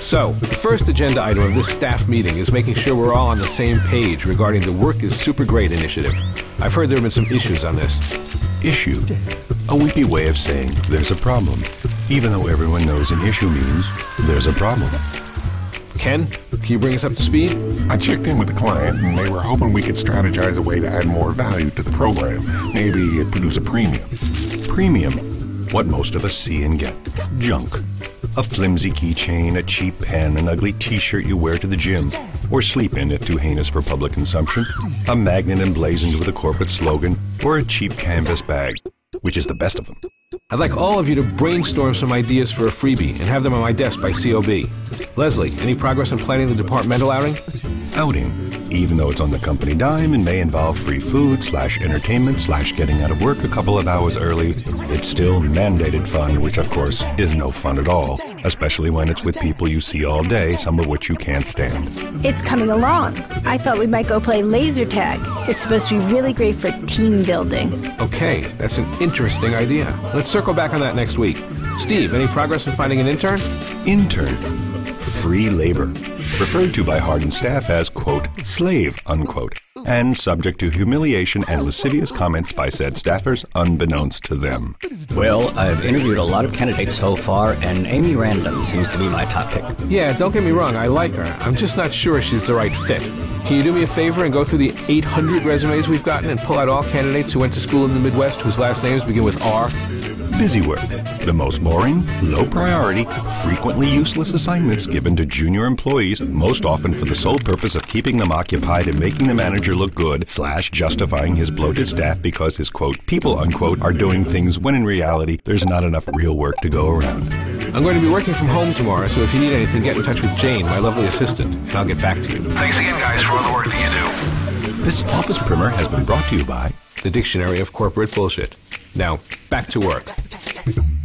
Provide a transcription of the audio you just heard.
So, the first agenda item of this staff meeting is making sure we're all on the same page regarding the Work is Super Great initiative. I've heard there have been some issues on this. Issue. A wimpy way of saying there's a problem, even though everyone knows an issue means there's a problem. Ken, can you bring us up to speed? I checked in with the client and they were hoping we could strategize a way to add more value to the program. Maybe it produce a premium. Premium. What most of us see and get. Junk. A flimsy keychain, a cheap pen, an ugly t-shirt you wear to the gym, or sleep in if too heinous for public consumption, a magnet emblazoned with a corporate slogan, or a cheap canvas bag. Which is the best of them? I'd like all of you to brainstorm some ideas for a freebie and have them on my desk by COB. Leslie, any progress on planning the departmental outing? Outing. Even though it's on the company dime and may involve free food slash entertainment slash getting out of work a couple of hours early, it's still mandated fun, which of course is no fun at all, especially when it's with people you see all day, some of which you can't stand. It's coming along. I thought we might go play laser tag. It's supposed to be really great for team building. Okay, that's an interesting idea. Let's circle back on that next week. Steve, any progress in finding an intern? Intern. Free labor. Referred to by Hardin staff as, quote, slave, unquote, and subject to humiliation and lascivious comments by said staffers unbeknownst to them. Well, I've interviewed a lot of candidates so far, and Amy Random seems to be my top pick. Yeah, don't get me wrong, I like her. I'm just not sure she's the right fit. Can you do me a favor and go through the 800 resumes we've gotten and pull out all candidates who went to school in the Midwest whose last names begin with R? Busy work. The most boring, low priority, frequently useless assignments given to junior employees, most often for the sole purpose of keeping them occupied and making the manager look good, slash justifying his bloated staff because his quote, people unquote, are doing things when in reality there's not enough real work to go around. I'm going to be working from home tomorrow, so if you need anything, get in touch with Jane, my lovely assistant, and I'll get back to you. Thanks again, guys, for all the work that you do. This office primer has been brought to you by The Dictionary of Corporate Bullshit. Now, back to work. Boom.